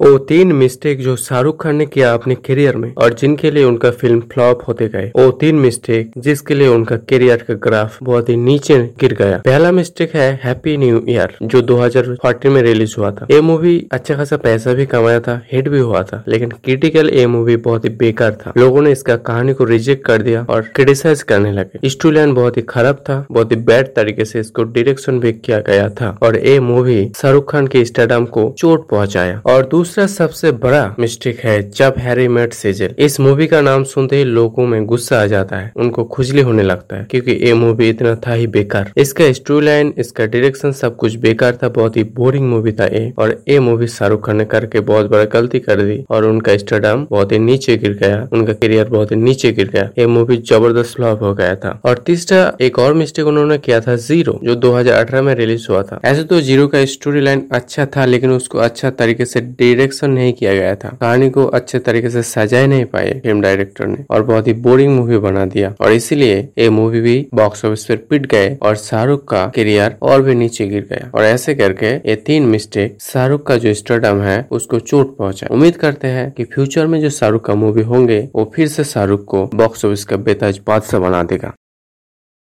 ও तीन मिस्टेक जो शाहरुख खान ने किया अपने करियर में और जिनके लिए उनका फ़िल्म फ्लॉप होते गए। वो तीन मिस्टेक जिसके लिए उनका करियर का ग्राफ बहुत ही नीचे गिर गया। पहला मिस्टेक है हैप्पी न्यू ईयर जो 2014 में रिलीज़ हुआ था। ये मूवी अच्छा खासा पैसा भी कमाया था हिट भी हुआ था, लेकिन क्रिटिकल ये मूवी बहुत ही बेकार था। लोगों ने इसका कहानी को रिजेक्ट कर दिया और क्रिटिसाइज करने लगे। स्टोरी बहुत ही खराब था, बहुत ही बैड तरीके से इसको डायरेक्शन भी किया गया था और ये मूवी शाहरुख खान के स्टेडियम को चोट पहुँचाया। और दूसरा सबसे बड़ा मिस्टेक है जब हैरी मेट सेजल इस मूवी का नाम सुनते ही लोगों में गुस्सा आ जाता है। उनको खुजली होने लगता है, क्योंकि ये मूवी इतना था ही बेकार। इसका स्टोरी लाइन इसका डायरेक्शन सब कुछ बेकार था, बहुत ही बोरिंग मूवी था ये। और ये मूवी शाहरुख खान ने करके बहुत बड़ा गलती कर दी और उनका स्टेडम बहुत ही नीचे गिर गया। उनका करियर बहुत ही नीचे गिर गया। ये मूवी ज़बरदस्त फ्लॉप हो गया था। और तीसरा, एक और मिस्टेक उन्होंने किया था ज़ीरो जो 2018 में रिलीज़ हुआ था। ऐसे तो ज़ीरो का स्टोरी लाइन अच्छा था, लेकिन उसको अच्छा तरीके से डायरेक्शन नहीं किया गया था। कहानी को अच्छे तरीके से सजा नहीं पाए फ़िल्म डायरेक्टर ने और बहुत ही बोरिंग मूवी बना दिया। और इसीलिए ये मूवी भी बॉक्स ऑफ़िस पर पिट गए और शाहरुख का करियर और भी नीचे गिर गया। और ऐसे करके ये तीन मिस्टेक शाहरुख का जो स्टेडम है, उसको चोट पहुँचा उम्मीद करते हैं कि फ्यूचर में जो शाहरुख का मूवी होंगे, वो फिर से शाहरुख को बॉक्स ऑफ़िस का बेताज बादशाह बना देगा।